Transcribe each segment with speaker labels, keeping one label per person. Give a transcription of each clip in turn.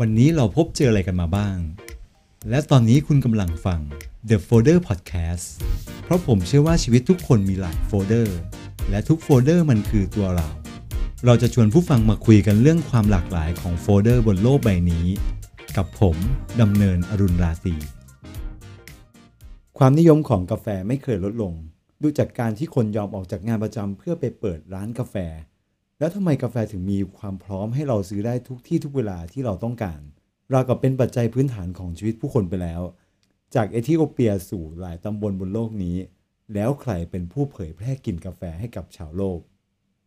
Speaker 1: วันนี้เราพบเจออะไรกันมาบ้าง และตอนนี้คุณกำลังฟัง The Folder Podcast เพราะผมเชื่อว่าชีวิตทุกคนมีหลายโฟลเดอร์ และทุกโฟลเดอร์มันคือตัวเรา เราจะชวนผู้ฟังมาคุยกันเรื่องความหลากหลายของโฟลเดอร์บนโลกใบนี้ กับผมดำเนินอรุณราตรีความนิยมของกาแฟไม่เคยลดลง ดูจากการที่คนยอมออกจากงานประจำเพื่อไปเปิดร้านกาแฟ แล้วทำไมกาแฟถึงมีความพร้อมให้เราซื้อได้ทุกที่ทุกเวลาที่เราต้องการเรากับเป็นปัจจัยพื้นฐานของชีวิตผู้คนไปแล้ว จากเอธิโอเปียสู่หลายตำบลบนโลกนี้ แล้วใครเป็นผู้เผยแพร่กลิ่นกาแฟให้กับชาวโลก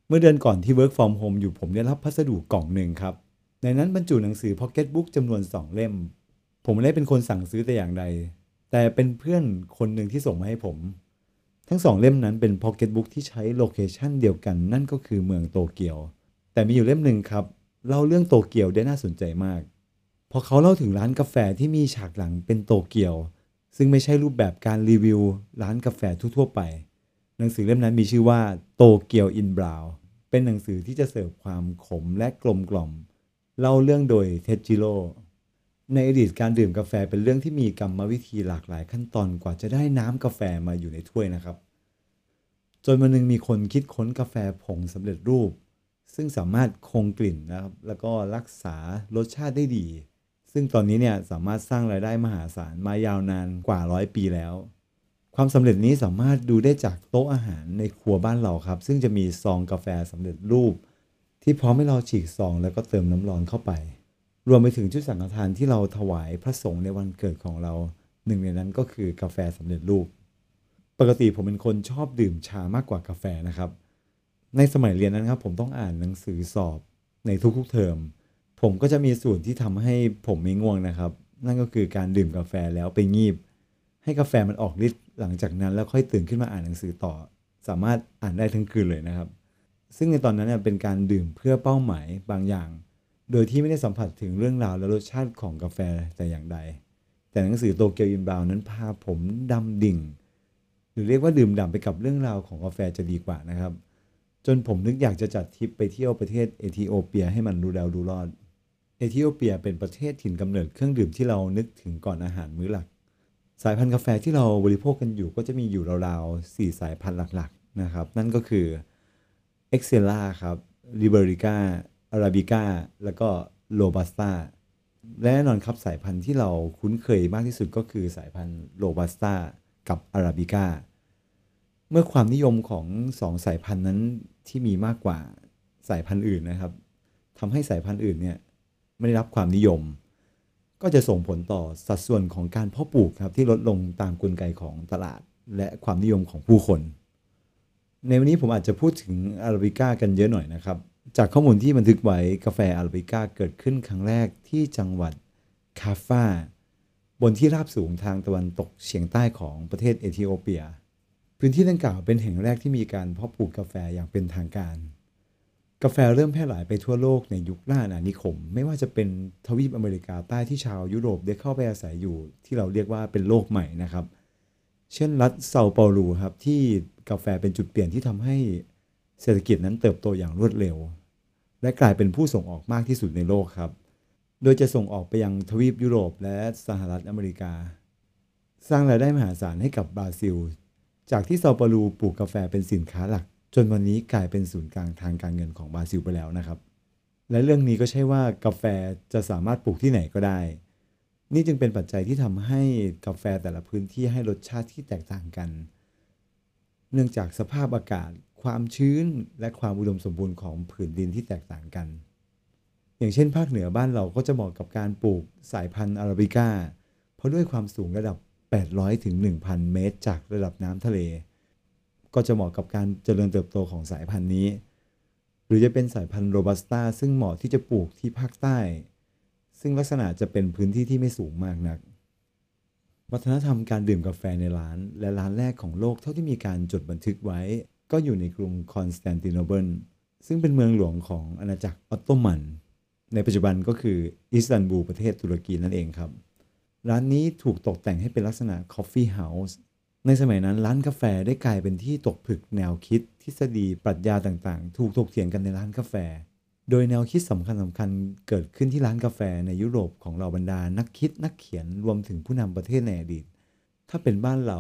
Speaker 1: เมื่อเดือนก่อนที่ Work from Home อยู่ผมได้รับพัสดุกล่องหนึ่งครับ ในนั้นบรรจุหนังสือ Pocket Book จำนวน 2 เล่ม ผมไม่ได้เป็นคนสั่งซื้อแต่อย่างใด แต่เป็นเพื่อนคนหนึ่งที่ส่งมาให้ผม ทั้งสองเล่มนั้นเป็น Pocket Book ที่ใช้ location เดียวกัน นั่นก็คือเมืองโตเกียว แต่มีอยู่เล่มหนึ่งครับเล่าเรื่องโตเกียวได้น่าสนใจมาก พอเขาเล่าถึงร้านกาแฟที่มีฉากหลังเป็นโตเกียว ซึ่งไม่ใช่รูปแบบการรีวิว ร้านกาแฟทั่วๆไป หนังสือเล่มนั้นมีชื่อว่า Tokyo in Brown เป็นหนังสือที่จะเสิร์ฟความขมและกลมกล่อม เล่าเรื่องโดยเทจิโร่ ในอดีตการดื่มกาแฟเป็นเรื่องที่มีกรรมวิธีหลากหลายขั้นตอนกว่าจะได้น้ำกาแฟมาอยู่ในถ้วยนะครับ จนวันหนึ่งมีคนคิดค้นกาแฟผงสำเร็จรูป ซึ่งสามารถคงกลิ่นนะครับ แล้วก็รักษารสชาติได้ดี ซึ่งตอนนี้เนี่ยสามารถสร้างรายได้มหาศาลมายาวนานกว่าร้อยปีแล้ว ความสำเร็จนี้สามารถดูได้จากโต๊ะอาหารในครัวบ้านเราครับ ซึ่งจะมีซองกาแฟสำเร็จรูป ที่พร้อมให้เราฉีกซองแล้วก็เติมน้ำร้อนเข้าไป รวมไปถึงชุดสังฆทานที่เราถวายพระสงฆ์ในวันเกิดของเรา หนึ่งในนั้นก็คือกาแฟสำเร็จรูป ปกติผมเป็นคนชอบดื่มชามากกว่ากาแฟนะครับ ในสมัยเรียนนั้นครับ ผมต้องอ่านหนังสือสอบในทุกๆเทอม ผมก็จะมีส่วนที่ทำให้ผมไม่ง่วงนะครับ นั่นก็คือการดื่มกาแฟแล้วไปงีบ ให้กาแฟมันออกฤทธิ์หลังจากนั้นแล้วค่อยตื่นขึ้นมาอ่านหนังสือต่อ สามารถอ่านได้ทั้งคืนเลยนะครับ ซึ่งในตอนนั้นเนี่ยเป็นการดื่มเพื่อเป้าหมายบางอย่าง โดยที่ไม่ได้สัมผัสถึงเรื่องราวและรสชาติของกาแฟแต่อย่างใด แต่หนังสือโตเกียวอินบราวนั้นพาผมดำดิ่ง หรือเรียกว่าดื่มด่ำไปกับเรื่องราวของกาแฟจะดีกว่านะครับ จนผมนึกอยากจะจัดทริปไปเที่ยวประเทศเอธิโอเปียให้มันรู้แล้วรู้รอด เอธิโอเปียเป็นประเทศถิ่นกำเนิดเครื่องดื่มที่เรานึกถึงก่อนอาหารมื้อหลัก สายพันธุ์กาแฟที่เราบริโภคกันอยู่ก็จะมีอยู่ราวๆ4สายพันธุ์หลักๆนะครับ นั่นก็คือ e x c e l a ครับลิเบริก้า Liberica Arabica แล้วก็ Robusta และแน่นอนครับสายพันธุ์ที่เราคุ้นเคยมากที่สุดก็คือสายพันธุ์ Robusta กับ Arabica เมื่อความนิยมของสองสายพันธุ์นั้นที่มีมากกว่าสายพันธุ์อื่นนะครับทำให้สายพันธุ์อื่นเนี่ยไม่ได้รับความนิยม ก็จะส่งผลต่อสัดส่วนของการเพาะปลูกครับที่ลดลงตามกลไกของตลาดและความนิยมของผู้คน ในวันนี้ผมอาจจะพูดถึงอาราบิก้ากันเยอะหน่อยนะครับ จากข้อมูลที่บันทึกไว้กาแฟอาราบิก้าเกิดขึ้นครั้งแรกที่จังหวัดคาฟาบนที่ราบสูงทางตะวันตกเฉียงใต้ของประเทศเอธิโอเปีย พื้นที่ดังกล่าวเป็นแห่งแรกที่มีการเพาะปลูกกาแฟอย่างเป็นทางการ กาแฟเริ่มแพร่หลายไปทั่วโลกในยุคล่าอาณานิคม ไม่ว่าจะเป็นทวีปอเมริกาใต้ที่ชาวยุโรปได้เข้าไปอาศัยอยู่ ที่เราเรียกว่าเป็นโลกใหม่นะครับ เช่นรัฐเซาเปาโลูครับที่กาแฟเป็นจุดเปลี่ยนที่ทำให้ เศรษฐกิจนั้นเติบโตอย่างรวดเร็ว และกลายเป็นผู้ส่งออกมากที่สุดในโลกครับ โดยจะส่งออกไปยังทวีปยุโรปและสหรัฐอเมริกา สร้างรายได้มหาศาลให้กับบราซิล จากที่เซาเปาโลูปลูกกาแฟเป็นสินค้าหลัก จนวันนี้กลายเป็นศูนย์กลางทางการเงินของบราซิลไปแล้วนะครับ และเรื่องนี้ก็ใช่ว่ากาแฟจะสามารถปลูกที่ไหนก็ได้ นี่จึงเป็นปัจจัยที่ทำให้กาแฟแต่ละพื้นที่ให้รสชาติที่แตกต่างกัน เนื่องจากสภาพอากาศ ความชื้นและความอุดมสมบูรณ์ของผืนดินที่แตกต่างกัน อย่างเช่น ภาคเหนือบ้านเราก็จะเหมาะกับการปลูกสายพันธุ์อาราบิก้า เพราะด้วยความสูงระดับ 800ถึง1,000 เมตร จากระดับน้ำทะเล ก็จะเหมาะกับการเจริญเติบโตของสายพันธุ์นี้ หรือจะเป็นสายพันธุ์โรบัสต้าซึ่งเหมาะที่จะปลูกที่ภาคใต้ ซึ่งลักษณะจะเป็นพื้นที่ที่ไม่สูงมากนักวัฒนธรรมการดื่มกาแฟในร้าน และร้านแรกของโลกเท่าที่มีการจดบันทึกไว้ ก็อยู่ในกรุงคอนสแตนติโนเปิลซึ่งเป็นเมืองหลวงของอาณาจักรออตโตมัน ในปัจจุบันก็คืออิสตันบูลประเทศตุรกีนั่นเองครับ ร้านนี้ถูกตกแต่งให้เป็นลักษณะ coffee house ในสมัยนั้นร้านกาแฟได้กลายเป็นที่ตกผลึกแนวคิดทฤษฎีปรัชญาต่างๆ ถูกถกเถียงกันในร้านกาแฟ โดยแนวคิดสำคัญสำคัญเกิดขึ้นที่ร้านกาแฟในยุโรปของเราบรรดานักคิดนักเขียนรวมถึงผู้นำประเทศในอดีต ถ้าเป็นบ้านเรา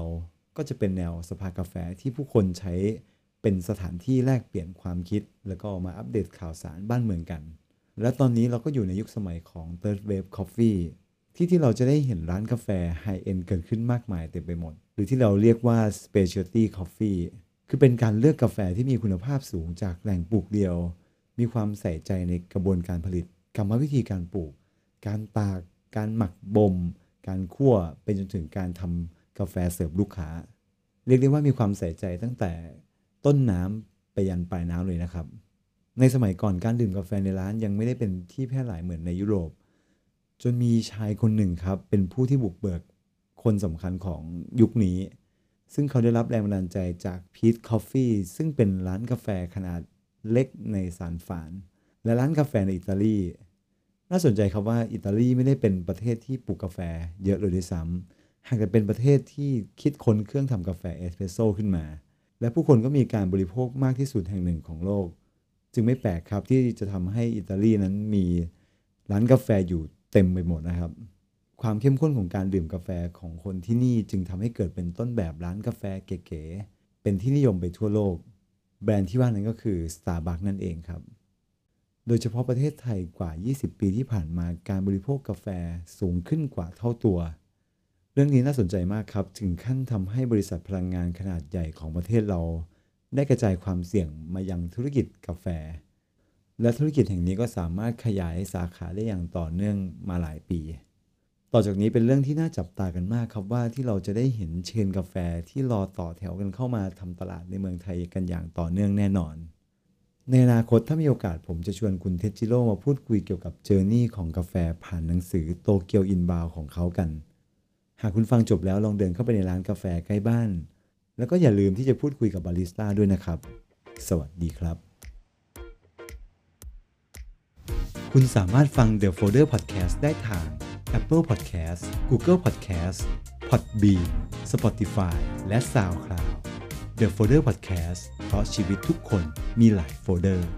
Speaker 1: ก็จะเป็นแนวสภากาแฟที่ผู้คนใช้ เป็นสถานที่แลกเปลี่ยนความคิด แล้วก็มาอัปเดตข่าวสารบ้านเมืองกัน และตอนนี้เราก็อยู่ในยุคสมัยของ Third Wave Coffee ที่ที่เราจะได้เห็นร้านกาแฟไฮเอ็นเกิดขึ้นมากมายเต็มไปหมด หรือที่เราเรียกว่า Specialty Coffee คือเป็นการเลือกกาแฟที่มีคุณภาพสูงจากแหล่งปลูกเดียว มีความใส่ใจในกระบวนการผลิต กรรมวิธีการปลูก การตาก การหมักบ่ม การคั่ว เป็นจนถึงการทำกาแฟเสิร์ฟลูกค้า เรียกได้ว่ามีความใส่ใจตั้งแต่ ต้นน้ำไปยันปลายน้ำเลยนะครับ ในสมัยก่อนการดื่มกาแฟในร้านยังไม่ได้เป็นที่แพร่หลายเหมือนในยุโรป จนมีชายคนหนึ่งครับ เป็นผู้ที่บุกเบิกคนสำคัญของยุคนี้ ซึ่งเขาได้รับแรงบันดาลใจจาก Peet's Coffee ซึ่งเป็นร้านกาแฟขนาดเล็กในซานฟรานและร้านกาแฟในอิตาลี น่าสนใจครับว่าอิตาลีไม่ได้เป็นประเทศที่ปลูกกาแฟเยอะเลยด้วยซ้ำหากแต่เป็นประเทศที่คิดค้นเครื่องทำกาแฟเอสเปรสโซ่ขึ้นมา และผู้คนก็มีการบริโภคมากที่สุดแห่งหนึ่งของโลก จึงไม่แปลกครับที่จะทำให้อิตาลีนั้นมีร้านกาแฟอยู่เต็มไปหมดนะครับ ความเข้มข้นของการดื่มกาแฟของคนที่นี่จึงทำให้เกิดเป็นต้นแบบร้านกาแฟเก๋ๆเป็นที่นิยมไปทั่วโลก แบรนด์ที่ว่านั้นก็คือ Starbucks นั่นเองครับ โดยเฉพาะประเทศไทยกว่า 20 ปีที่ผ่านมาการบริโภคกาแฟสูงขึ้นกว่าเท่าตัว รื่องนี้น่าสนใจมากครับ ถึงขั้นทำให้บริษัทพลังงานขนาดใหญ่ของประเทศเรา ได้กระจายความเสี่ยงมายังธุรกิจกาแฟ และธุรกิจแห่งนี้ก็สามารถขยายสาขาได้อย่างต่อเนื่องมาหลายปี ต่อจากนี้เป็นเรื่องที่น่าจับตากันมากครับว่าที่เราจะได้เห็น chain กาแฟที่รอต่อแถวกันเข้ามาทำตลาดในเมืองไทยกันอย่างต่อเนื่องแน่นอน ในอนาคตถ้ามีโอกาสผมจะชวนคุณเทจิโร่มาพูดคุยเกี่ยวกับ journey ของกาแฟผ่านหนังสือโตเกียวอินบาวของเขากัน หากคุณฟังจบแล้วลองเดินเข้าไปในร้านกาแฟใกล้บ้าน แล้วก็อย่าลืมที่จะพูดคุยกับบาริสต้าด้วยนะครับ สวัสดีครับ คุณสามารถฟัง The Folder Podcast ได้ทาง Apple Podcast Google Podcast Podbean Spotify และ SoundCloud The Folder Podcast เพราะชีวิตทุกคนมีหลายโฟลเดอร์